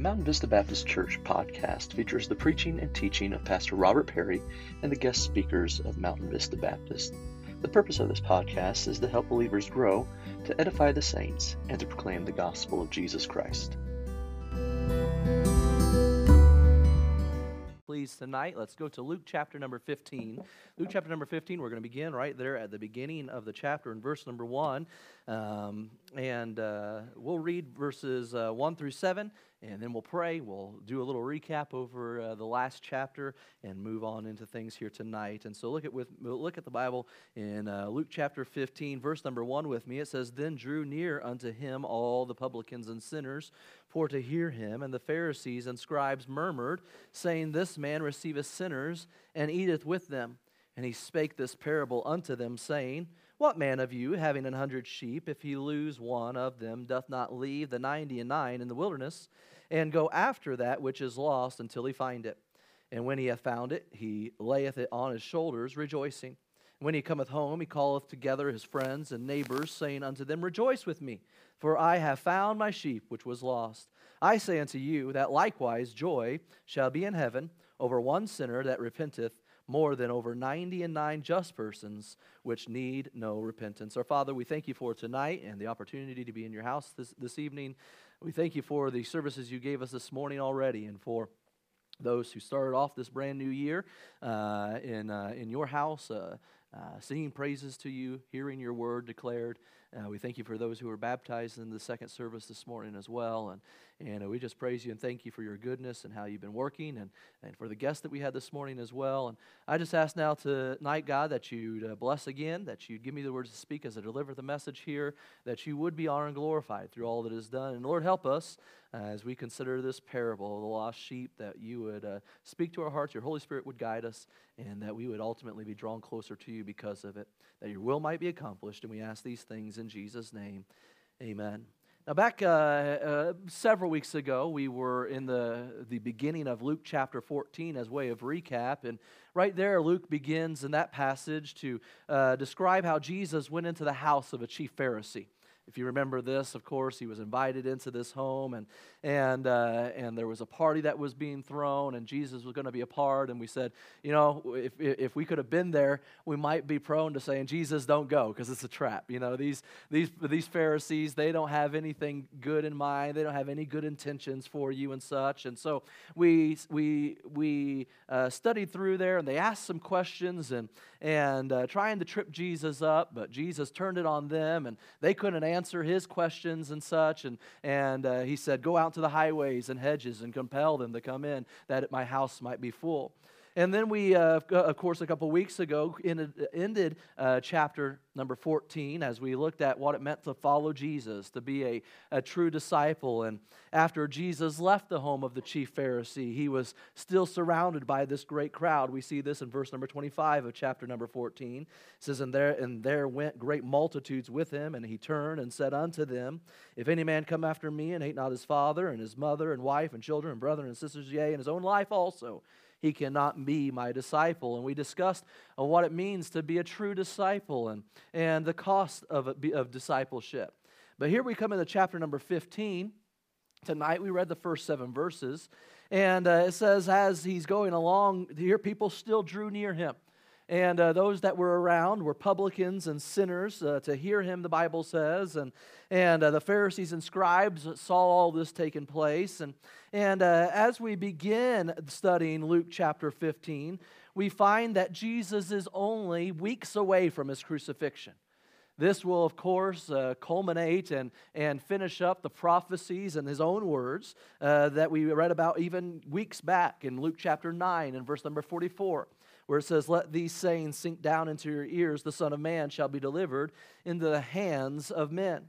Mountain Vista Baptist Church podcast features the preaching and teaching of Pastor Robert Perry and the guest speakers of Mountain Vista Baptist. The purpose of this podcast is to help believers grow, to edify the saints, and to proclaim the gospel of Jesus Christ. Please, tonight, let's go to Luke chapter number 15. Luke chapter number 15, we're going to begin right there at the beginning of the chapter in verse number 1. Um, and uh, we'll read verses uh, 1 through 7 and then we'll pray. We'll do a little recap over uh, the last chapter and move on into things here tonight. And so look at with look at the Bible in uh, Luke chapter 15, verse number one with me. It says, "Then drew near unto him all the publicans and sinners for to hear him, and the Pharisees and scribes murmured, saying, This man receiveth sinners and eateth with them. And he spake this parable unto them, saying." What man of you, having an hundred sheep, if he lose one of them, doth not leave the ninety and nine in the wilderness, and go after that which is lost until he find it? And when he hath found it, he layeth it on his shoulders, rejoicing. When he cometh home, he calleth together his friends and neighbors, saying unto them, Rejoice with me, for I have found my sheep which was lost. I say unto you that likewise joy shall be in heaven over one sinner that repenteth more than over 90 and 9 just persons which need no repentance. Our Father, we thank you for tonight and the opportunity to be in your house this, this evening. We thank you for the services you gave us this morning already and for those who started off this brand new year uh, in, uh, in your house, uh, uh singing praises to you, hearing your word declared. Uh, we thank you for those who were baptized in the second service this morning as well. And, and uh, we just praise you and thank you for your goodness and how you've been working and, and for the guests that we had this morning as well. And I just ask now tonight, God, that you'd uh, bless again, that you'd give me the words to speak as I deliver the message here, that you would be honored and glorified through all that is done. And Lord, help us uh, as we consider this parable of the lost sheep, that you would uh, speak to our hearts, your Holy Spirit would guide us, and that we would ultimately be drawn closer to you because of it, that your will might be accomplished. And we ask these things in Jesus' name. Amen. Now, back uh, uh, several weeks ago, we were in the, the beginning of Luke chapter 14 as way of recap. And right there, Luke begins in that passage to uh, describe how Jesus went into the house of a chief Pharisee. If you remember this, of course, he was invited into this home, and and uh, and there was a party that was being thrown, and Jesus was going to be a part. And we said, you know, if if we could have been there, we might be prone to saying, Jesus, don't go, because it's a trap. You know, these these these Pharisees, they don't have anything good in mind. They don't have any good intentions for you and such. And so we we we uh, studied through there, and they asked some questions and and uh, trying to trip Jesus up, but Jesus turned it on them, and they couldn't answer his questions and such. And, and uh, he said, Go out to the highways and hedges and compel them to come in, that my house might be full. And then we, uh, of course, a couple weeks ago ended, ended uh, chapter number 14 as we looked at what it meant to follow Jesus, to be a, a true disciple. And after Jesus left the home of the chief Pharisee, he was still surrounded by this great crowd. We see this in verse number 25 of chapter number 14. It says, And there, and there went great multitudes with him, and he turned and said unto them, If any man come after me and hate not his father and his mother and wife and children and brethren and sisters, yea, and his own life also, he cannot be my disciple. And we discussed uh, what it means to be a true disciple and, and the cost of, of discipleship. But here we come into chapter number 15. Tonight we read the first seven verses. And uh, it says, as he's going along, here people still drew near him. And uh, those that were around were publicans and sinners uh, to hear him, the Bible says. And, and uh, the Pharisees and scribes saw all this taking place. And, and uh, as we begin studying Luke chapter 15, we find that Jesus is only weeks away from his crucifixion. This will, of course, uh, culminate and, and finish up the prophecies and his own words uh, that we read about even weeks back in Luke chapter 9 and verse number 44 where it says, Let these sayings sink down into your ears, the Son of Man shall be delivered into the hands of men.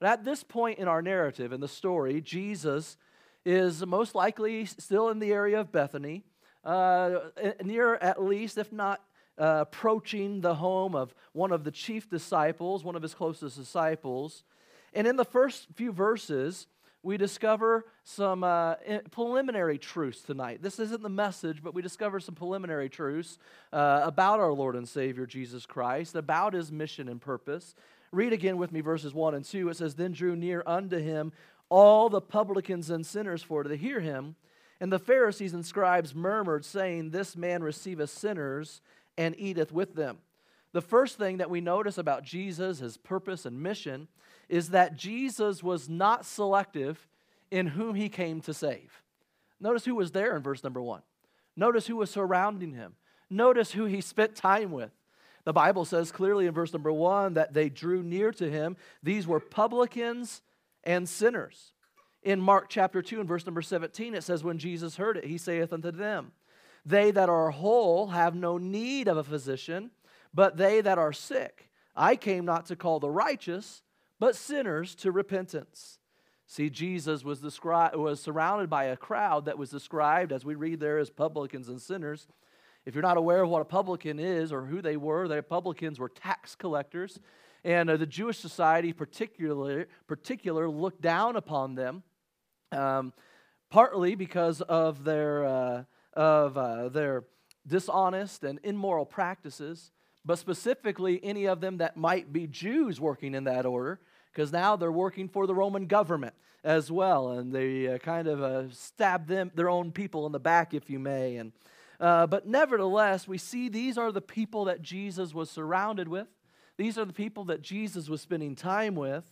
But at this point in our narrative, in the story, Jesus is most likely still in the area of Bethany, uh, near at least, if not uh, approaching the home of one of the chief disciples, one of his closest disciples. And in the first few verses, we discover some uh, preliminary truths tonight. This isn't the message, but we discover some preliminary truths uh, about our Lord and Savior Jesus Christ, about his mission and purpose. Read again with me verses 1 and 2. It says, Then drew near unto him all the publicans and sinners for to hear him. And the Pharisees and scribes murmured, saying, This man receiveth sinners and eateth with them. The first thing that we notice about Jesus, his purpose and mission, is that Jesus was not selective in whom he came to save. Notice who was there in verse number one. Notice who was surrounding him. Notice who he spent time with. The Bible says clearly in verse number one that they drew near to him. These were publicans and sinners. In Mark chapter 2 and verse number 17, it says, When Jesus heard it, he saith unto them, They that are whole have no need of a physician, but they that are sick. I came not to call the righteous, but sinners to repentance. See, Jesus was, described, was surrounded by a crowd that was described, as we read there, as publicans and sinners. If you're not aware of what a publican is or who they were, the publicans were tax collectors. And uh, the Jewish society, particularly, particular, looked down upon them, um, partly because of their, uh, of, uh, their dishonest and immoral practices, but specifically any of them that might be Jews working in that order, because now they're working for the Roman government as well, and they uh, kind of uh, stab them, their own people in the back, if you may. And uh, but nevertheless, we see these are the people that Jesus was surrounded with. These are the people that Jesus was spending time with.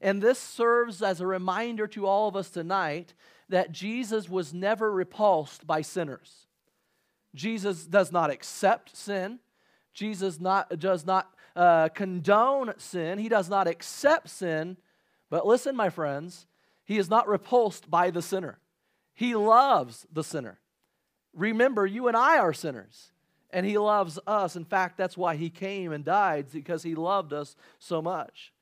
And this serves as a reminder to all of us tonight that Jesus was never repulsed by sinners. Jesus does not accept sin. Jesus not, does not uh, condone sin. He does not accept sin. But listen, my friends, he is not repulsed by the sinner. He loves the sinner. Remember, you and I are sinners, and He loves us. In fact, that's why He came and died, because He loved us so much.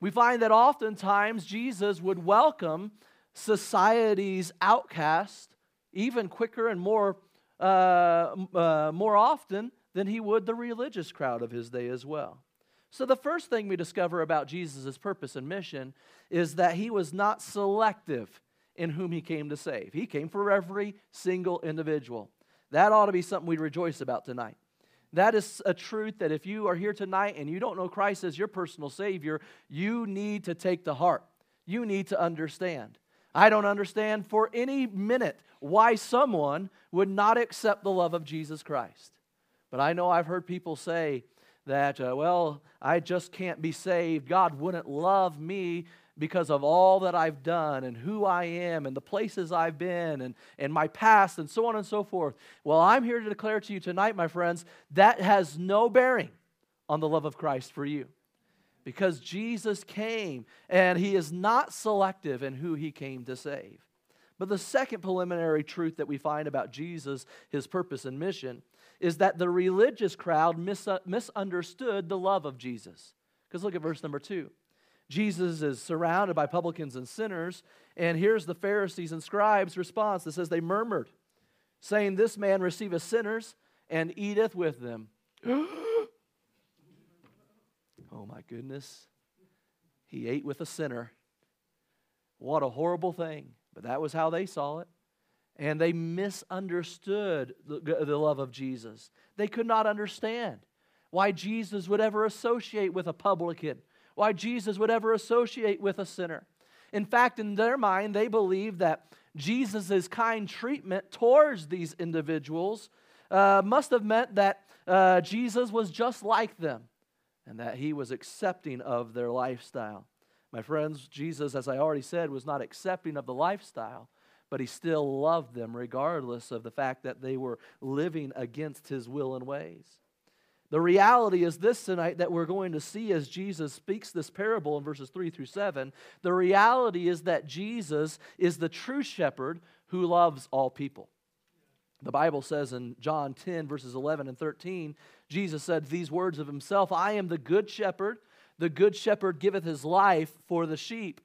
We find that oftentimes Jesus would welcome society's outcast even quicker and more, uh, uh, more often than he would the religious crowd of his day as well. So, the first thing we discover about Jesus' purpose and mission is that he was not selective in whom he came to save. He came for every single individual. That ought to be something we rejoice about tonight. That is a truth that if you are here tonight and you don't know Christ as your personal Savior, you need to take to heart. You need to understand. I don't understand for any minute why someone would not accept the love of Jesus Christ. But I know I've heard people say that, uh, well, I just can't be saved. God wouldn't love me because of all that I've done and who I am and the places I've been and, and my past and so on and so forth. Well, I'm here to declare to you tonight, my friends, that has no bearing on the love of Christ for you. Because Jesus came and he is not selective in who he came to save. But the second preliminary truth that we find about Jesus, his purpose and mission, is that the religious crowd mis- uh, misunderstood the love of Jesus. Because look at verse number two. Jesus is surrounded by publicans and sinners. And here's the Pharisees and scribes' response that says, They murmured, saying, This man receiveth sinners and eateth with them. oh my goodness. He ate with a sinner. What a horrible thing. But that was how they saw it. And they misunderstood the, the love of Jesus. They could not understand why Jesus would ever associate with a publican why Jesus would ever associate with a sinner. In fact, in their mind, they believed that Jesus' kind treatment towards these individuals uh, must have meant that uh, Jesus was just like them and that he was accepting of their lifestyle. My friends, Jesus, as I already said, was not accepting of the lifestyle, but he still loved them regardless of the fact that they were living against his will and ways. The reality is this tonight that we're going to see as Jesus speaks this parable in verses 3 through 7. The reality is that Jesus is the true shepherd who loves all people. The Bible says in John 10, verses 11 and 13, Jesus said these words of himself I am the good shepherd. The good shepherd giveth his life for the sheep.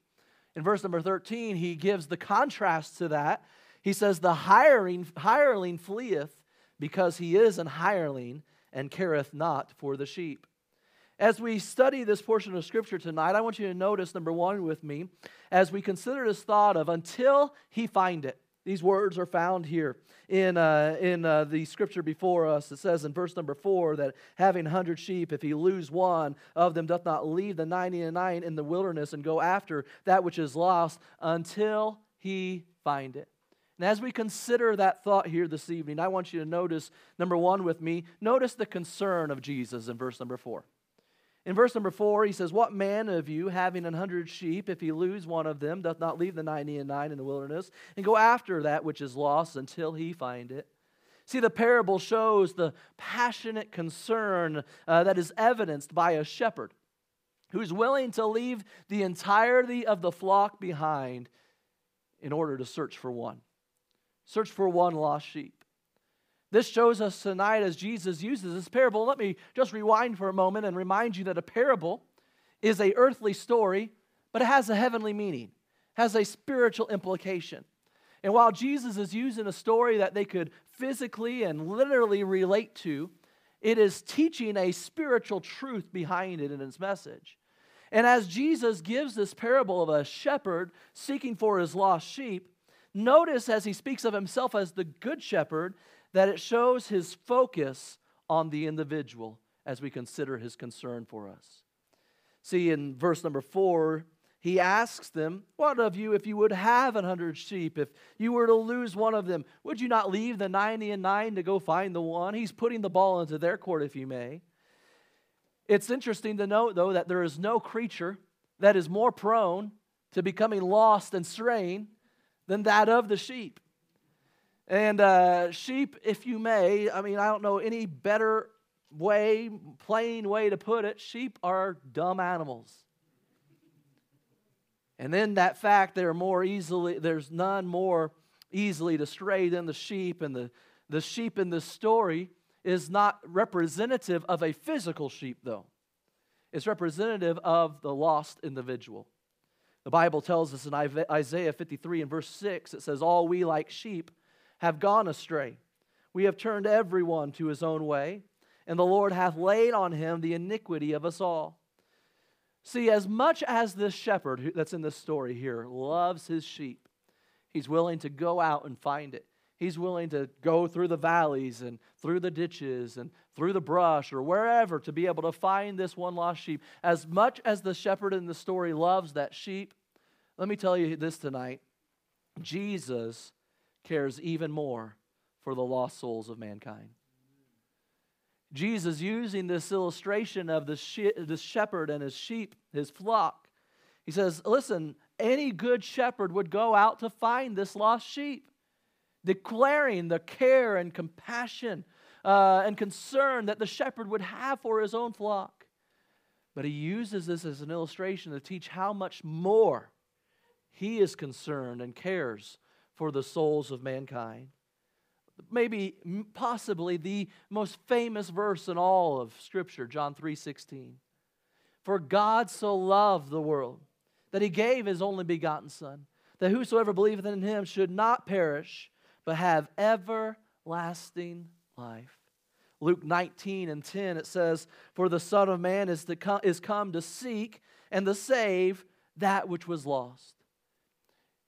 In verse number 13, he gives the contrast to that. He says, The hiring, hireling fleeth because he is an hireling and careth not for the sheep. As we study this portion of Scripture tonight, I want you to notice, number one, with me, as we consider this thought of until he find it. These words are found here in, uh, in uh, the scripture before us. It says in verse number four that having hundred sheep, if he lose one of them, doth not leave the ninety and nine in the wilderness and go after that which is lost until he find it. And as we consider that thought here this evening, I want you to notice, number one with me, notice the concern of Jesus in verse number four. In verse number four, he says, What man of you, having an hundred sheep, if he lose one of them, doth not leave the ninety and nine in the wilderness, and go after that which is lost until he find it? See, the parable shows the passionate concern uh, that is evidenced by a shepherd who's willing to leave the entirety of the flock behind in order to search for one. Search for one lost sheep. This shows us tonight as Jesus uses this parable. Let me just rewind for a moment and remind you that a parable is a earthly story, but it has a heavenly meaning, has a spiritual implication. And while Jesus is using a story that they could physically and literally relate to, it is teaching a spiritual truth behind it in its message. And as Jesus gives this parable of a shepherd seeking for his lost sheep, notice as he speaks of himself as the good shepherd that it shows his focus on the individual as we consider his concern for us. See, in verse number four, he asks them, What of you, if you would have an hundred sheep, if you were to lose one of them, would you not leave the ninety and nine to go find the one? He's putting the ball into their court, if you may. It's interesting to note, though, that there is no creature that is more prone to becoming lost and straying than that of the sheep. And uh, sheep, if you may, I mean, I don't know any better way, plain way to put it, sheep are dumb animals. And then that fact they're more easily, there's none more easily to stray than the sheep, and the, the sheep in this story is not representative of a physical sheep, though. It's representative of the lost individual. The Bible tells us in Isaiah 53 and verse 6, it says, All we like sheep have gone astray. We have turned everyone to his own way, and the Lord hath laid on him the iniquity of us all. See, as much as this shepherd that's in this story here loves his sheep, he's willing to go out and find it. He's willing to go through the valleys and through the ditches and through the brush or wherever to be able to find this one lost sheep. As much as the shepherd in the story loves that sheep, let me tell you this tonight Jesus cares even more for the lost souls of mankind. Jesus, using this illustration of the, she- the shepherd and his sheep, his flock, he says, Listen, any good shepherd would go out to find this lost sheep, declaring the care and compassion uh, and concern that the shepherd would have for his own flock. But he uses this as an illustration to teach how much more he is concerned and cares for the souls of mankind. Maybe possibly the most famous verse in all of scripture, John 3:16. For God so loved the world that he gave his only begotten son, that whosoever believeth in him should not perish, but have everlasting life. Luke 19 and 10 it says, "For the son of man is, to come, is come to seek and to save that which was lost."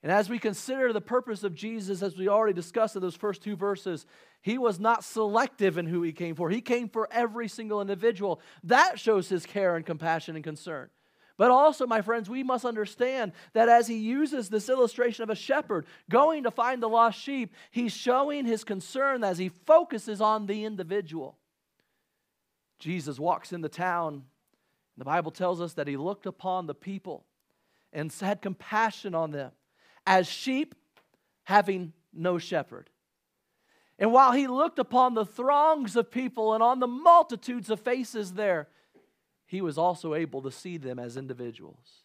And as we consider the purpose of Jesus, as we already discussed in those first two verses, he was not selective in who he came for. He came for every single individual. That shows his care and compassion and concern. But also, my friends, we must understand that as he uses this illustration of a shepherd going to find the lost sheep, he's showing his concern as he focuses on the individual. Jesus walks in the town. And the Bible tells us that he looked upon the people and had compassion on them as sheep having no shepherd. And while he looked upon the throngs of people and on the multitudes of faces there, he was also able to see them as individuals.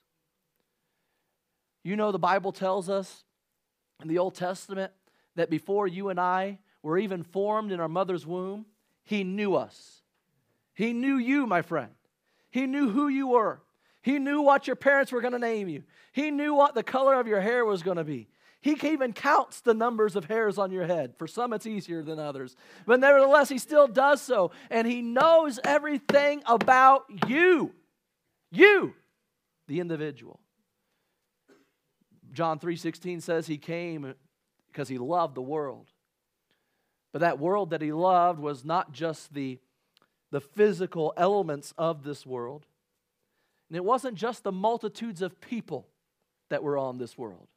You know, the Bible tells us in the Old Testament that before you and I were even formed in our mother's womb, he knew us. He knew you, my friend. He knew who you were. He knew what your parents were going to name you. He knew what the color of your hair was going to be. He even counts the numbers of hairs on your head. For some, it's easier than others. But nevertheless, He still does so. And He knows everything about you. You, the individual. John 3:16 says he came because he loved the world. But that world that he loved was not just the, the physical elements of this world, and it wasn't just the multitudes of people that were on this world,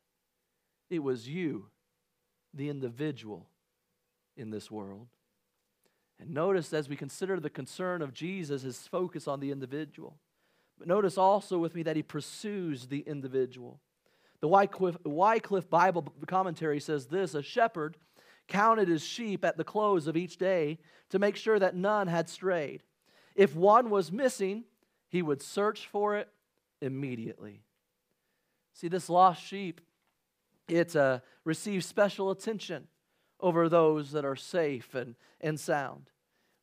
it was you, the individual in this world. And notice as we consider the concern of Jesus, his focus on the individual. But notice also with me that he pursues the individual. The Wycliffe, Wycliffe Bible commentary says this A shepherd counted his sheep at the close of each day to make sure that none had strayed. If one was missing, he would search for it immediately. See, this lost sheep, it uh, receives special attention over those that are safe and, and sound.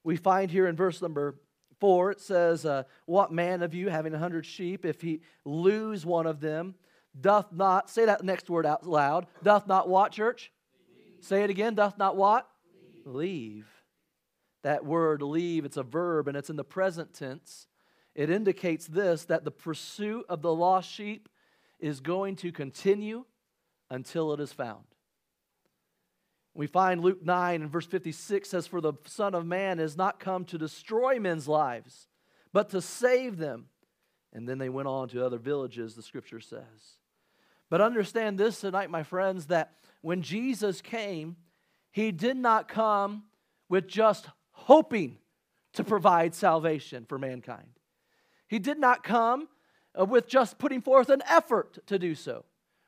We find here in verse number 4, it says, uh, What man of you, having a hundred sheep, if he lose one of them, doth not, say that next word out loud, doth not what, church? Leave. Say it again, doth not what? Leave. leave. That word leave, it's a verb and it's in the present tense. It indicates this that the pursuit of the lost sheep is going to continue until it is found. We find Luke 9 and verse 56 says, For the Son of Man has not come to destroy men's lives, but to save them. And then they went on to other villages, the scripture says. But understand this tonight, my friends, that when Jesus came, he did not come with just hoping to provide salvation for mankind. He did not come uh, with just putting forth an effort to do so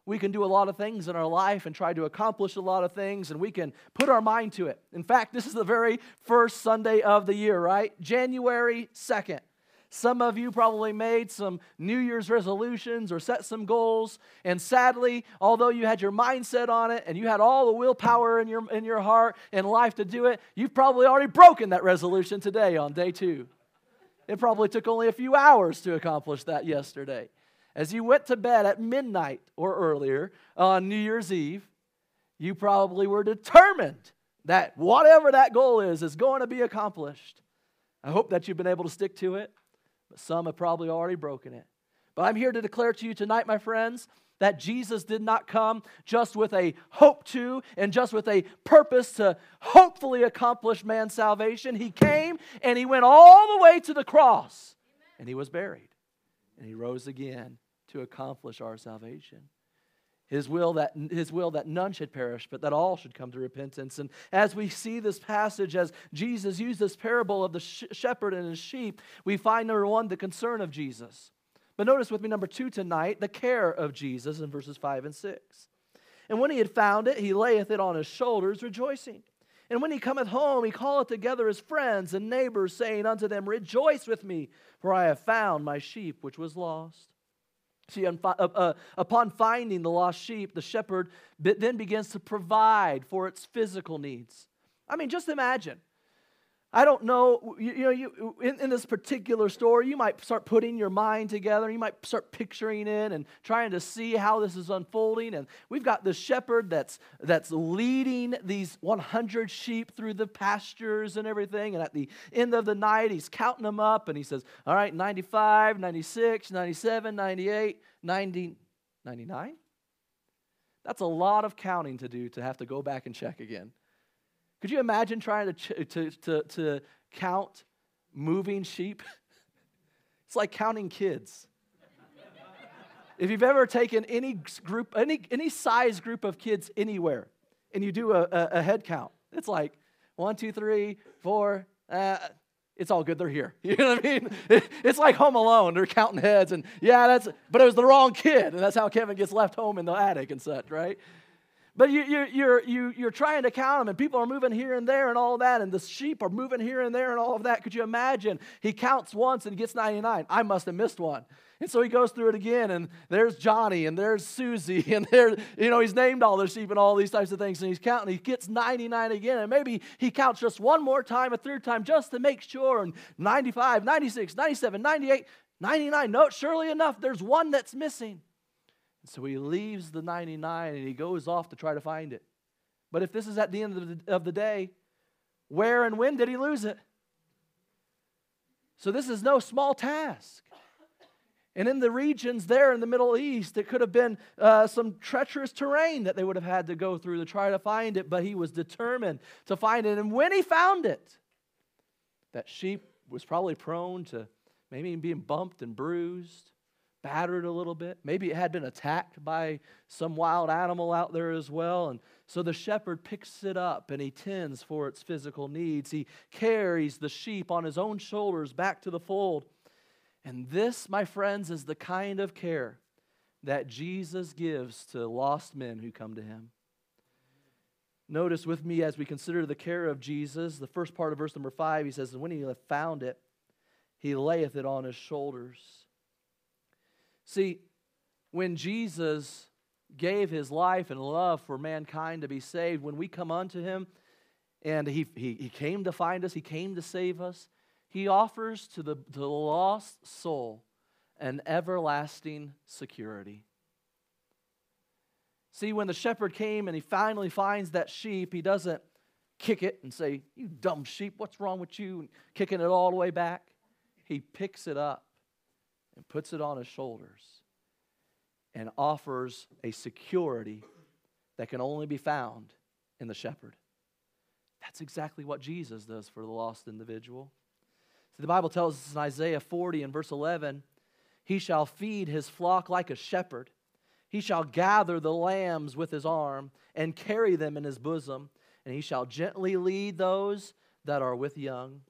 we can do a lot of things in our life and try to accomplish a lot of things, and we can put our mind to it. In fact, this is the very first Sunday of the year, right? January 2nd. Some of you probably made some New Year's resolutions or set some goals, and sadly, although you had your mindset on it and you had all the willpower in your, in your heart and life to do it, you've probably already broken that resolution today on day two. It probably took only a few hours to accomplish that yesterday as you went to bed at midnight or earlier on New Year's Eve, you probably were determined that whatever that goal is is going to be accomplished. I hope that you've been able to stick to it, but some have probably already broken it. But I'm here to declare to you tonight, my friends, that Jesus did not come just with a hope to and just with a purpose to hopefully accomplish man's salvation. He came and he went all the way to the cross and he was buried and he rose again to accomplish our salvation. His will, that, his will that none should perish, but that all should come to repentance. And as we see this passage, as Jesus used this parable of the sh- shepherd and his sheep, we find number one, the concern of Jesus. But notice with me, number two tonight, the care of Jesus in verses five and six. And when he had found it, he layeth it on his shoulders, rejoicing. And when he cometh home, he calleth together his friends and neighbors, saying unto them, Rejoice with me, for I have found my sheep which was lost. See, uh, uh, upon finding the lost sheep, the shepherd then begins to provide for its physical needs. I mean, just imagine I don't know, you, you know, you, in, in, this particular story, you might start putting your mind together. You might start picturing it and trying to see how this is unfolding. And we've got this shepherd that's, that's leading these 100 sheep through the pastures and everything. And at the end of the night, he's counting them up and he says, All right, 95, 96, 97, 98, 90, 99? That's a lot of counting to do to have to go back and check again. Could you imagine trying to, to, to, to count moving sheep? It's like counting kids. if you've ever taken any group, any, any size group of kids anywhere, and you do a, a, a head count, it's like one, two, three, four, uh, it's all good. They're here. You know what I mean? It's like Home Alone. They're counting heads, and yeah, that's. But it was the wrong kid, and that's how Kevin gets left home in the attic and such, right? But you, you, you're, you, you're trying to count them, and people are moving here and there and all that, and the sheep are moving here and there and all of that. Could you imagine? He counts once and gets 99. I must have missed one. And so he goes through it again, and there's Johnny, and there's Susie, and there, you know, he's named all the sheep and all these types of things, and he's counting. He gets 99 again, and maybe he counts just one more time, a third time, just to make sure. And 95, 96, 97, 98, 99. No, surely enough, there's one that's missing. So he leaves the 99 and he goes off to try to find it. But if this is at the end of the, of the day, where and when did he lose it? So this is no small task. And in the regions there in the Middle East, it could have been uh, some treacherous terrain that they would have had to go through to try to find it, but he was determined to find it. And when he found it, that sheep was probably prone to maybe being bumped and bruised, battered a little bit. Maybe it had been attacked by some wild animal out there as well. And so the shepherd picks it up and he tends for its physical needs. He carries the sheep on his own shoulders back to the fold. And this, my friends, is the kind of care that Jesus gives to lost men who come to him. Notice with me as we consider the care of Jesus, the first part of verse number five, he says, And when he hath found it, he layeth it on his shoulders. See, when Jesus gave his life and love for mankind to be saved, when we come unto him, and he, he, he came to find us, he came to save us, he offers to the, to the lost soul an everlasting security. See, when the shepherd came and he finally finds that sheep, he doesn't kick it and say, You dumb sheep, what's wrong with you? And kicking it all the way back. He picks it up and puts it on his shoulders and offers a security that can only be found in the shepherd. That's exactly what Jesus does for the lost individual. See, the Bible tells us in Isaiah 40 and verse 11, He shall feed his flock like a shepherd. He shall gather the lambs with his arm and carry them in his bosom, and he shall gently lead those that are with young.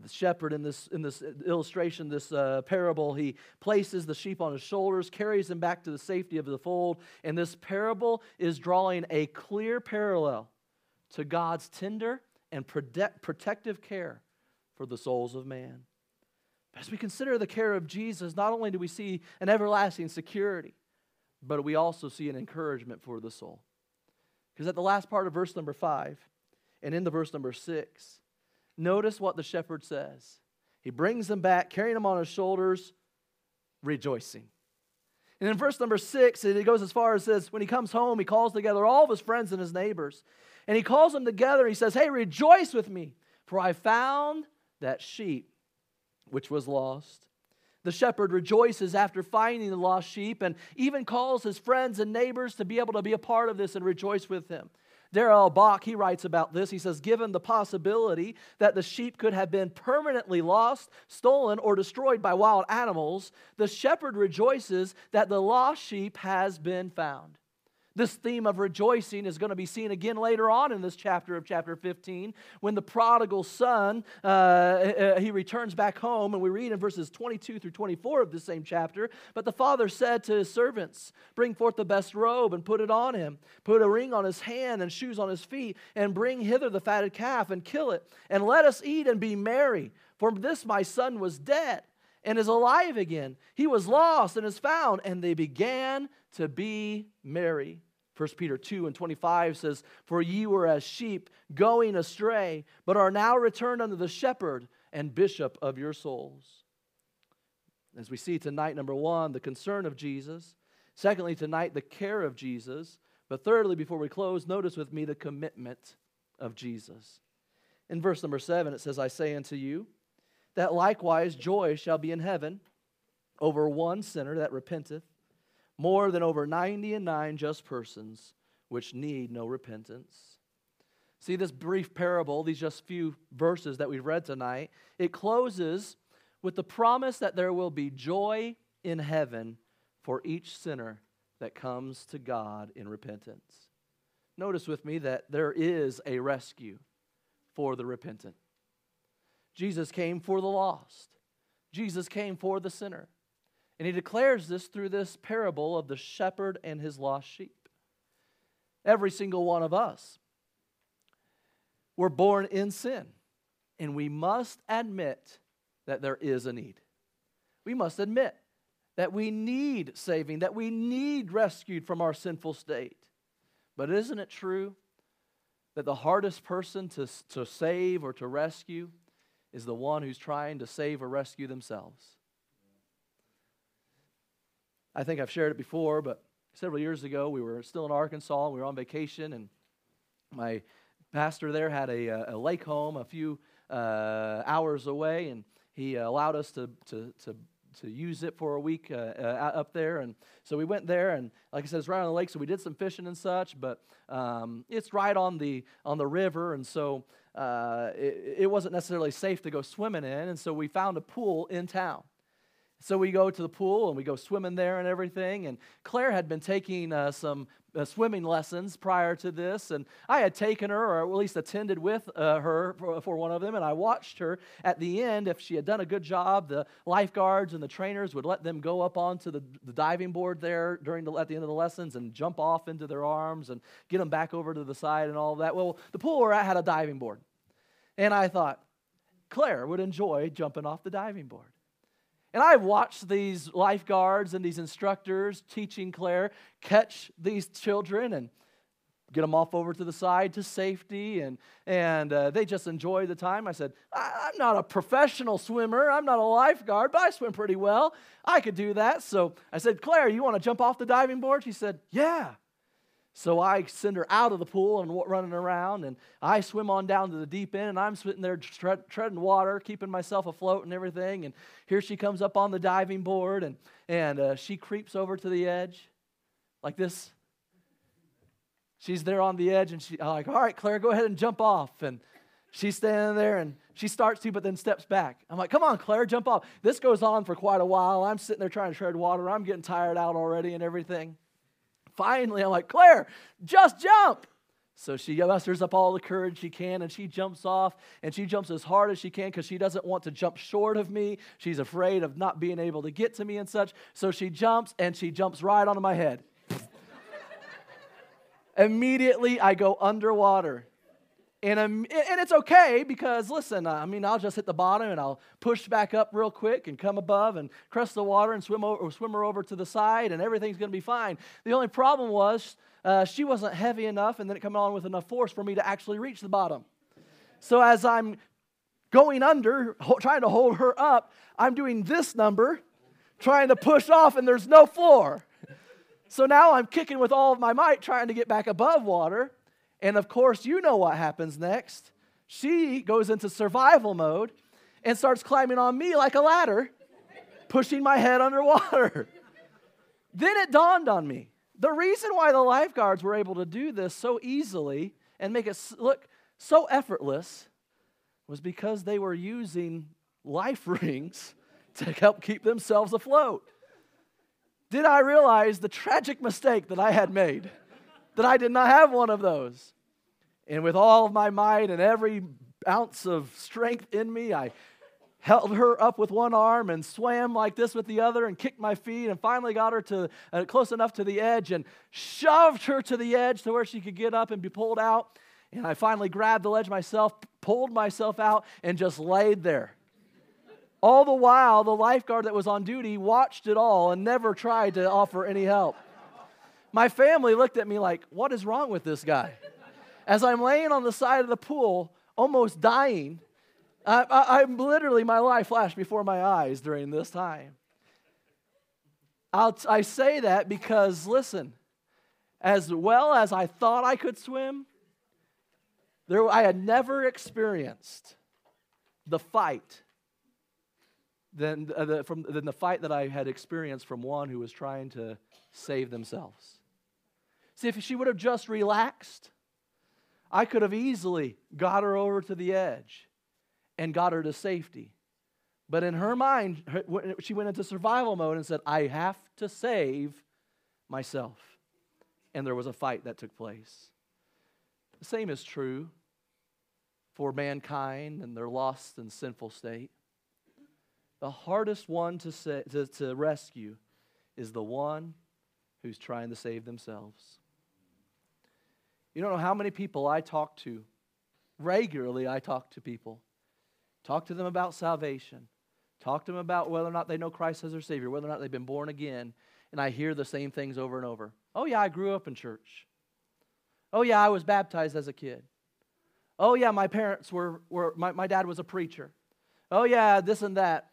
The shepherd in this, in this illustration, this uh, parable, he places the sheep on his shoulders, carries them back to the safety of the fold. And this parable is drawing a clear parallel to God's tender and protect, protective care for the souls of man. As we consider the care of Jesus, not only do we see an everlasting security, but we also see an encouragement for the soul. Because at the last part of verse number five and in the verse number six, notice what the shepherd says. He brings them back, carrying them on his shoulders, rejoicing. And in verse number six, it goes as far as says, when he comes home, he calls together all of his friends and his neighbors. And he calls them together. He says, Hey, rejoice with me, for I found that sheep which was lost. The shepherd rejoices after finding the lost sheep and even calls his friends and neighbors to be able to be a part of this and rejoice with him. Darrell Bock, he writes about this. He says, Given the possibility that the sheep could have been permanently lost, stolen, or destroyed by wild animals, the shepherd rejoices that the lost sheep has been found. This theme of rejoicing is going to be seen again later on in this chapter of chapter 15 when the prodigal son uh, uh, he returns back home and we read in verses 22 through 24 of the same chapter but the father said to his servants bring forth the best robe and put it on him. Put a ring on his hand and shoes on his feet and bring hither the fatted calf and kill it and let us eat and be merry. For this my son was dead and is alive again. He was lost and is found. And they began to be merry. 1 Peter 2 and 25 says, For ye were as sheep going astray, but are now returned unto the shepherd and bishop of your souls. As we see tonight, number one, the concern of Jesus. Secondly, tonight, the care of Jesus. But thirdly, before we close, notice with me the commitment of Jesus. In verse number seven, it says, I say unto you, that likewise joy shall be in heaven over one sinner that repenteth, more than over ninety and nine just persons which need no repentance. See, this brief parable, these just few verses that we've read tonight, it closes with the promise that there will be joy in heaven for each sinner that comes to God in repentance. Notice with me that there is a rescue for the repentant. Jesus came for the lost, Jesus came for the sinner. And he declares this through this parable of the shepherd and his lost sheep. Every single one of us were born in sin, and we must admit that there is a need. We must admit that we need saving, that we need rescued from our sinful state. But isn't it true that the hardest person to, to save or to rescue is the one who's trying to save or rescue themselves. I think I've shared it before, but several years ago, we were still in Arkansas. We were on vacation, and my pastor there had a, a lake home a few uh, hours away, and he allowed us to, to, to to use it for a week uh, uh, up there. And so we went there, and like I said, it's right on the lake, so we did some fishing and such. But um, it's right on the on the river, and so uh, it, it wasn't necessarily safe to go swimming in. And so we found a pool in town. So we go to the pool and we go swimming there and everything. And Claire had been taking uh, some uh, swimming lessons prior to this, and I had taken her, or at least attended with uh, her for, for, one of them, and I watched her at the end. If she had done a good job, the lifeguards and the trainers would let them go up onto the, the diving board there during the, at the end of the lessons and jump off into their arms and get them back over to the side and all that. Well, the pool we're at had a diving board, and I thought Claire would enjoy jumping off the diving board. And I've watched these lifeguards and these instructors teaching Claire catch these children and get them off over to the side to safety, and, and uh, they just enjoy the time. I said, I'm not a professional swimmer, I'm not a lifeguard, but I swim pretty well. I could do that. So I said, Claire, you want to jump off the diving board? She said, Yeah. So I send her out of the pool and running around, and I swim on down to the deep end, and I'm sitting there tread, treading water, keeping myself afloat and everything. And here she comes up on the diving board, and, and uh, she creeps over to the edge like this. She's there on the edge, and she's like, All right, Claire, go ahead and jump off. And she's standing there, and she starts to, but then steps back. I'm like, Come on, Claire, jump off. This goes on for quite a while. I'm sitting there trying to tread water. I'm getting tired out already and everything finally, I'm like, Claire, just jump. So she musters up all the courage she can and she jumps off and she jumps as hard as she can because she doesn't want to jump short of me. She's afraid of not being able to get to me and such. So she jumps and she jumps right onto my head. Immediately, I go underwater. And, and it's okay because, listen, I mean, I'll just hit the bottom and I'll push back up real quick and come above and crest the water and swim, over, swim her over to the side and everything's going to be fine. The only problem was uh, she wasn't heavy enough and then it come on with enough force for me to actually reach the bottom. So as I'm going under, trying to hold her up, I'm doing this number, trying to push off, and there's no floor. So now I'm kicking with all of my might, trying to get back above water. And of course, you know what happens next. She goes into survival mode and starts climbing on me like a ladder, pushing my head underwater. then it dawned on me the reason why the lifeguards were able to do this so easily and make it look so effortless was because they were using life rings to help keep themselves afloat. Did I realize the tragic mistake that I had made? That I did not have one of those. And with all of my might and every ounce of strength in me, I held her up with one arm and swam like this with the other and kicked my feet and finally got her to uh, close enough to the edge and shoved her to the edge to where she could get up and be pulled out. And I finally grabbed the ledge myself, pulled myself out, and just laid there. All the while, the lifeguard that was on duty watched it all and never tried to offer any help. My family looked at me like, What is wrong with this guy? As I'm laying on the side of the pool, almost dying, I, I'm literally, my life flashed before my eyes during this time. I'll, I say that because, listen, as well as I thought I could swim, there, I had never experienced the fight than, uh, the, from, than the fight that I had experienced from one who was trying to save themselves. See, if she would have just relaxed, I could have easily got her over to the edge and got her to safety. But in her mind, she went into survival mode and said, I have to save myself. And there was a fight that took place. The same is true for mankind and their lost and sinful state. The hardest one to, say, to, to rescue is the one who's trying to save themselves. You don't know how many people I talk to. Regularly, I talk to people. Talk to them about salvation. Talk to them about whether or not they know Christ as their Savior, whether or not they've been born again. And I hear the same things over and over. Oh, yeah, I grew up in church. Oh, yeah, I was baptized as a kid. Oh, yeah, my parents were, were my, my dad was a preacher. Oh, yeah, this and that.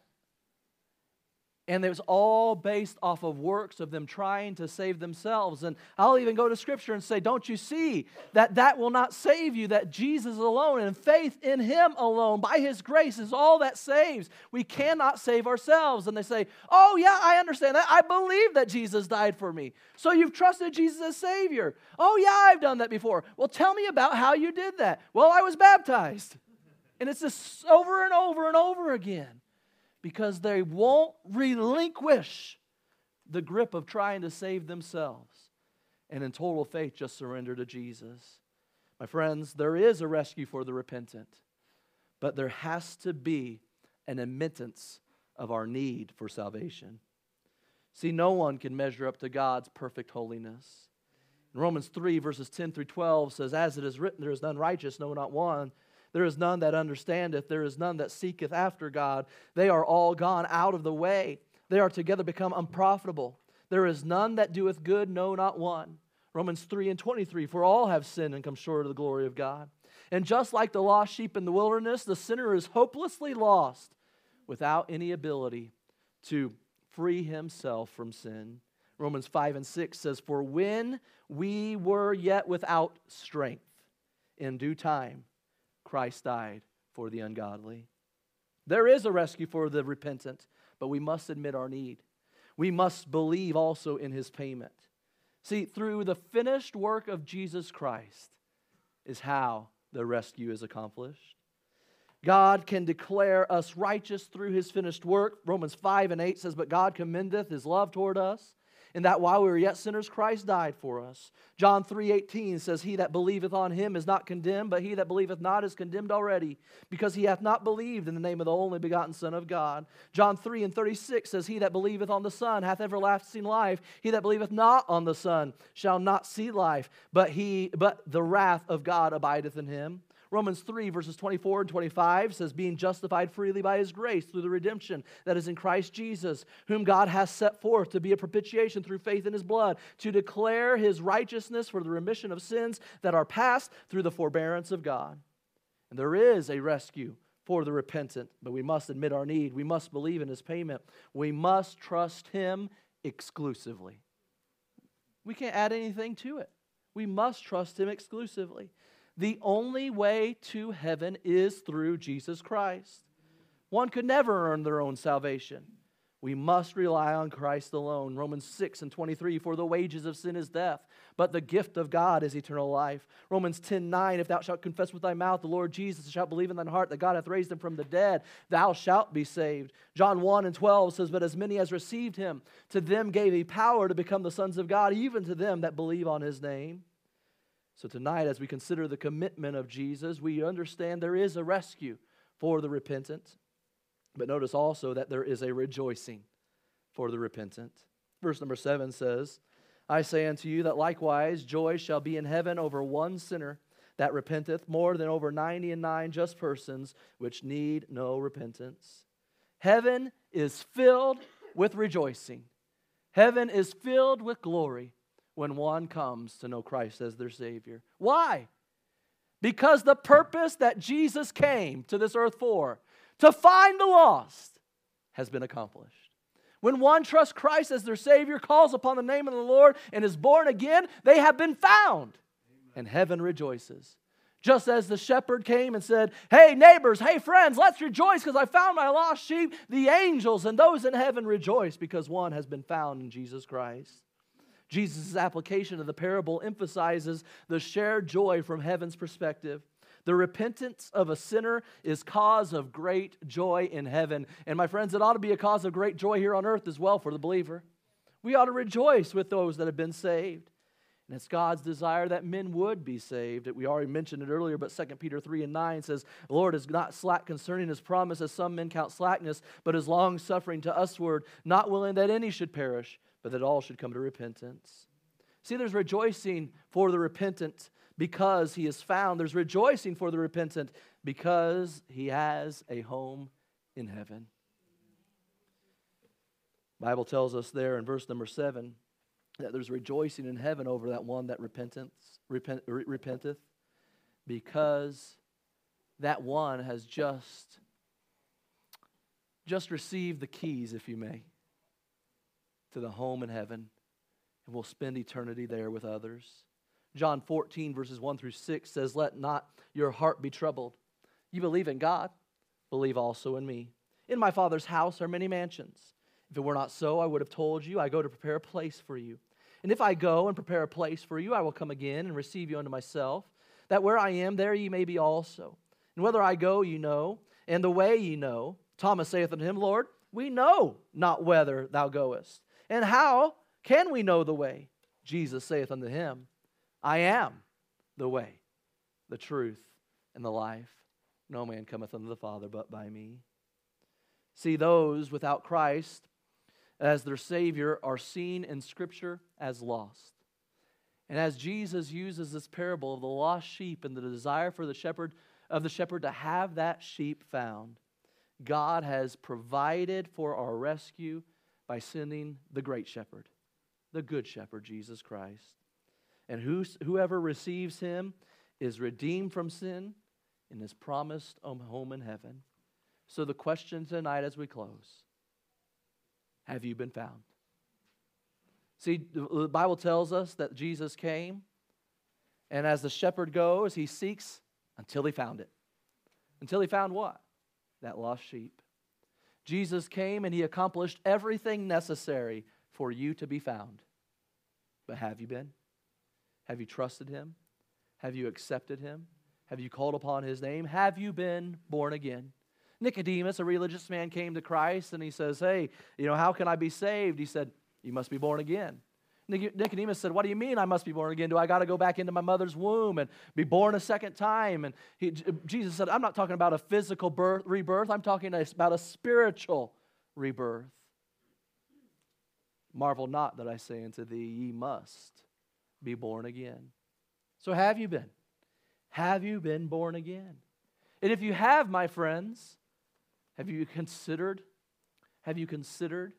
And it was all based off of works of them trying to save themselves. And I'll even go to Scripture and say, Don't you see that that will not save you, that Jesus alone and faith in Him alone, by His grace, is all that saves. We cannot save ourselves. And they say, Oh, yeah, I understand that. I believe that Jesus died for me. So you've trusted Jesus as Savior. Oh, yeah, I've done that before. Well, tell me about how you did that. Well, I was baptized. And it's just over and over and over again because they won't relinquish the grip of trying to save themselves and in total faith just surrender to Jesus. My friends, there is a rescue for the repentant, but there has to be an admittance of our need for salvation. See, no one can measure up to God's perfect holiness. In Romans 3, verses 10 through 12 says, As it is written, there is none righteous, no, not one. There is none that understandeth, there is none that seeketh after God. They are all gone out of the way. They are together become unprofitable. There is none that doeth good, no, not one. Romans 3 and 23 For all have sinned and come short of the glory of God. And just like the lost sheep in the wilderness, the sinner is hopelessly lost without any ability to free himself from sin. Romans 5 and 6 says, For when we were yet without strength, in due time, Christ died for the ungodly. There is a rescue for the repentant, but we must admit our need. We must believe also in his payment. See, through the finished work of Jesus Christ is how the rescue is accomplished. God can declare us righteous through his finished work. Romans 5 and 8 says, But God commendeth his love toward us in that while we were yet sinners, Christ died for us. John 3:18 says, He that believeth on him is not condemned, but he that believeth not is condemned already, because he hath not believed in the name of the only begotten Son of God. John 3 and 36 says, He that believeth on the Son hath everlasting life. He that believeth not on the Son shall not see life, but he but the wrath of God abideth in him. Romans 3, verses 24 and 25 says, Being justified freely by his grace through the redemption that is in Christ Jesus, whom God has set forth to be a propitiation through faith in his blood, to declare his righteousness for the remission of sins that are past through the forbearance of God. And there is a rescue for the repentant, but we must admit our need. We must believe in his payment. We must trust him exclusively. We can't add anything to it. We must trust him exclusively. The only way to heaven is through Jesus Christ. One could never earn their own salvation. We must rely on Christ alone. Romans 6 and 23, for the wages of sin is death, but the gift of God is eternal life. Romans 10 9, if thou shalt confess with thy mouth the Lord Jesus, and shalt believe in thine heart that God hath raised him from the dead, thou shalt be saved. John 1 and 12 says, But as many as received him, to them gave he power to become the sons of God, even to them that believe on his name. So, tonight, as we consider the commitment of Jesus, we understand there is a rescue for the repentant. But notice also that there is a rejoicing for the repentant. Verse number seven says, I say unto you that likewise joy shall be in heaven over one sinner that repenteth more than over ninety and nine just persons which need no repentance. Heaven is filled with rejoicing, heaven is filled with glory when one comes to know Christ as their Savior. Why? Because the purpose that Jesus came to this earth for, to find the lost, has been accomplished. When one trusts Christ as their Savior, calls upon the name of the Lord, and is born again, they have been found, and heaven rejoices. Just as the shepherd came and said, Hey, neighbors, hey, friends, let's rejoice because I found my lost sheep. The angels and those in heaven rejoice because one has been found in Jesus Christ. Jesus' application of the parable emphasizes the shared joy from heaven's perspective. The repentance of a sinner is cause of great joy in heaven. And my friends, it ought to be a cause of great joy here on earth as well for the believer. We ought to rejoice with those that have been saved. And it's God's desire that men would be saved. We already mentioned it earlier, but 2 Peter 3 and 9 says, The Lord is not slack concerning his promise, as some men count slackness, but is long suffering to usward, not willing that any should perish, but that all should come to repentance. See, there's rejoicing for the repentant because he is found. There's rejoicing for the repentant because he has a home in heaven. Bible tells us there in verse number 7 that there's rejoicing in heaven over that one that repentance, repent, repenteth because that one has just just received the keys if you may to the home in heaven, and we'll spend eternity there with others. John 14, verses 1 through 6 says, Let not your heart be troubled. You believe in God, believe also in me. In my Father's house are many mansions. If it were not so, I would have told you, I go to prepare a place for you. And if I go and prepare a place for you, I will come again and receive you unto myself, that where I am, there ye may be also. And whether I go, you know, and the way ye know. Thomas saith unto him, Lord, we know not whither thou goest. And how can we know the way? Jesus saith unto him, I am the way, the truth, and the life. No man cometh unto the Father but by me. See, those without Christ as their Savior are seen in Scripture as lost. And as Jesus uses this parable of the lost sheep and the desire for the shepherd of the shepherd to have that sheep found, God has provided for our rescue by sending the great shepherd, the good shepherd, Jesus Christ. And whoever receives him is redeemed from sin and is promised a home in heaven. So, the question tonight as we close have you been found? See, the Bible tells us that Jesus came, and as the shepherd goes, he seeks until he found it. Until he found what? That lost sheep. Jesus came and he accomplished everything necessary for you to be found. But have you been? Have you trusted him? Have you accepted him? Have you called upon his name? Have you been born again? Nicodemus, a religious man, came to Christ and he says, Hey, you know, how can I be saved? He said, You must be born again. Nicodemus said, What do you mean I must be born again? Do I got to go back into my mother's womb and be born a second time? And he, Jesus said, I'm not talking about a physical birth, rebirth, I'm talking about a spiritual rebirth. Marvel not that I say unto thee, Ye must be born again. So have you been? Have you been born again? And if you have, my friends, have you considered? Have you considered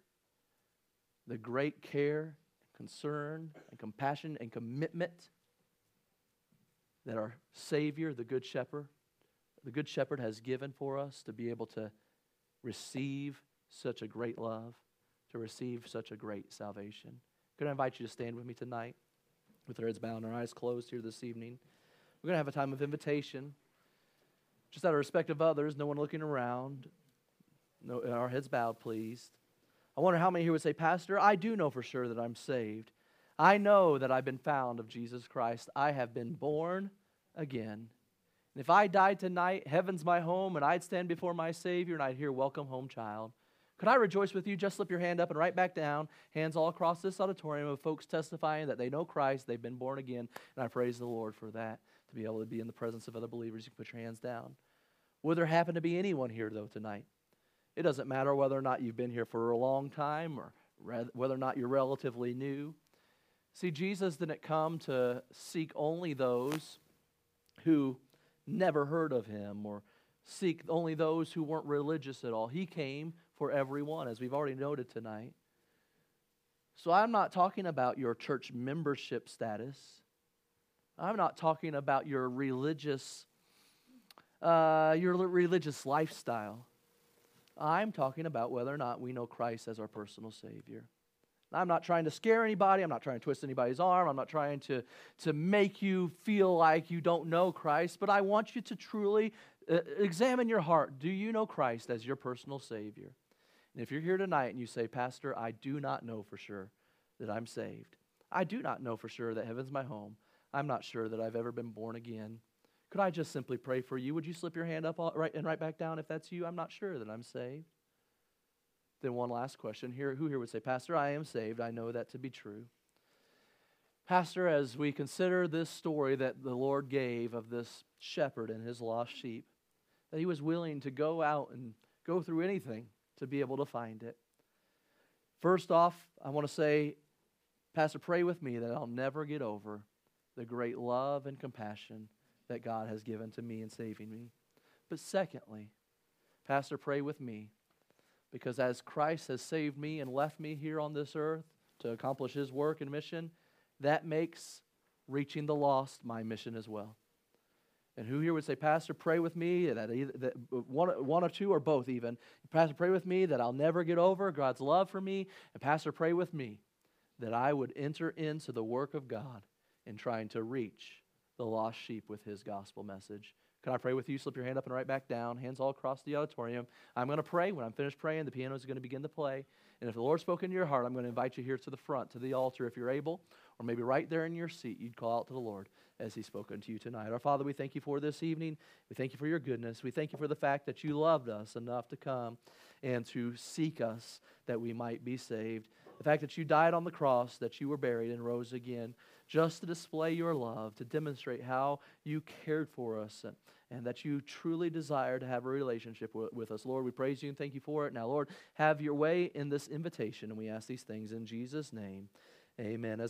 the great care, concern, and compassion and commitment that our Savior, the Good Shepherd, the Good Shepherd has given for us to be able to receive such a great love, to receive such a great salvation? Could I invite you to stand with me tonight with our heads bowed and our eyes closed here this evening? We're going to have a time of invitation, just out of respect of others, no one looking around. No, our heads bowed, please. I wonder how many here would say, Pastor, I do know for sure that I'm saved. I know that I've been found of Jesus Christ. I have been born again. And if I died tonight, heaven's my home, and I'd stand before my Savior and I'd hear, Welcome home, child. Could I rejoice with you? Just slip your hand up and right back down. Hands all across this auditorium of folks testifying that they know Christ, they've been born again, and I praise the Lord for that, to be able to be in the presence of other believers. You can put your hands down. Would there happen to be anyone here, though, tonight? It doesn't matter whether or not you've been here for a long time or whether or not you're relatively new. See, Jesus didn't come to seek only those who never heard of him or seek only those who weren't religious at all. He came for everyone, as we've already noted tonight. So I'm not talking about your church membership status. I'm not talking about your religious, uh, your religious lifestyle. I'm talking about whether or not we know Christ as our personal Savior. I'm not trying to scare anybody. I'm not trying to twist anybody's arm. I'm not trying to, to make you feel like you don't know Christ, but I want you to truly uh, examine your heart. Do you know Christ as your personal Savior? And if you're here tonight and you say, Pastor, I do not know for sure that I'm saved, I do not know for sure that heaven's my home, I'm not sure that I've ever been born again, could I just simply pray for you? Would you slip your hand up all, right, and right back down if that's you? I'm not sure that I'm saved. Then, one last question here. Who here would say, Pastor, I am saved? I know that to be true. Pastor, as we consider this story that the Lord gave of this shepherd and his lost sheep, that he was willing to go out and go through anything to be able to find it. First off, I want to say, Pastor, pray with me that I'll never get over the great love and compassion that God has given to me in saving me. But secondly, Pastor, pray with me because as Christ has saved me and left me here on this earth to accomplish his work and mission, that makes reaching the lost my mission as well. And who here would say, Pastor, pray with me that, either, that one, one or two or both even. Pastor, pray with me that I'll never get over God's love for me. And Pastor, pray with me that I would enter into the work of God in trying to reach the lost sheep with his gospel message. Can I pray with you? Slip your hand up and right back down, hands all across the auditorium. I'm going to pray. When I'm finished praying, the piano is going to begin to play. And if the Lord spoke into your heart, I'm going to invite you here to the front, to the altar, if you're able, or maybe right there in your seat, you'd call out to the Lord as He's spoken to you tonight. Our Father, we thank you for this evening. We thank you for your goodness. We thank you for the fact that you loved us enough to come and to seek us that we might be saved. The fact that you died on the cross, that you were buried and rose again, just to display your love, to demonstrate how you cared for us. And, and that you truly desire to have a relationship with, with, us. Lord, we praise you and thank you for it. Now, Lord, have your way in this invitation, and we ask these things in Jesus' name. Amen. As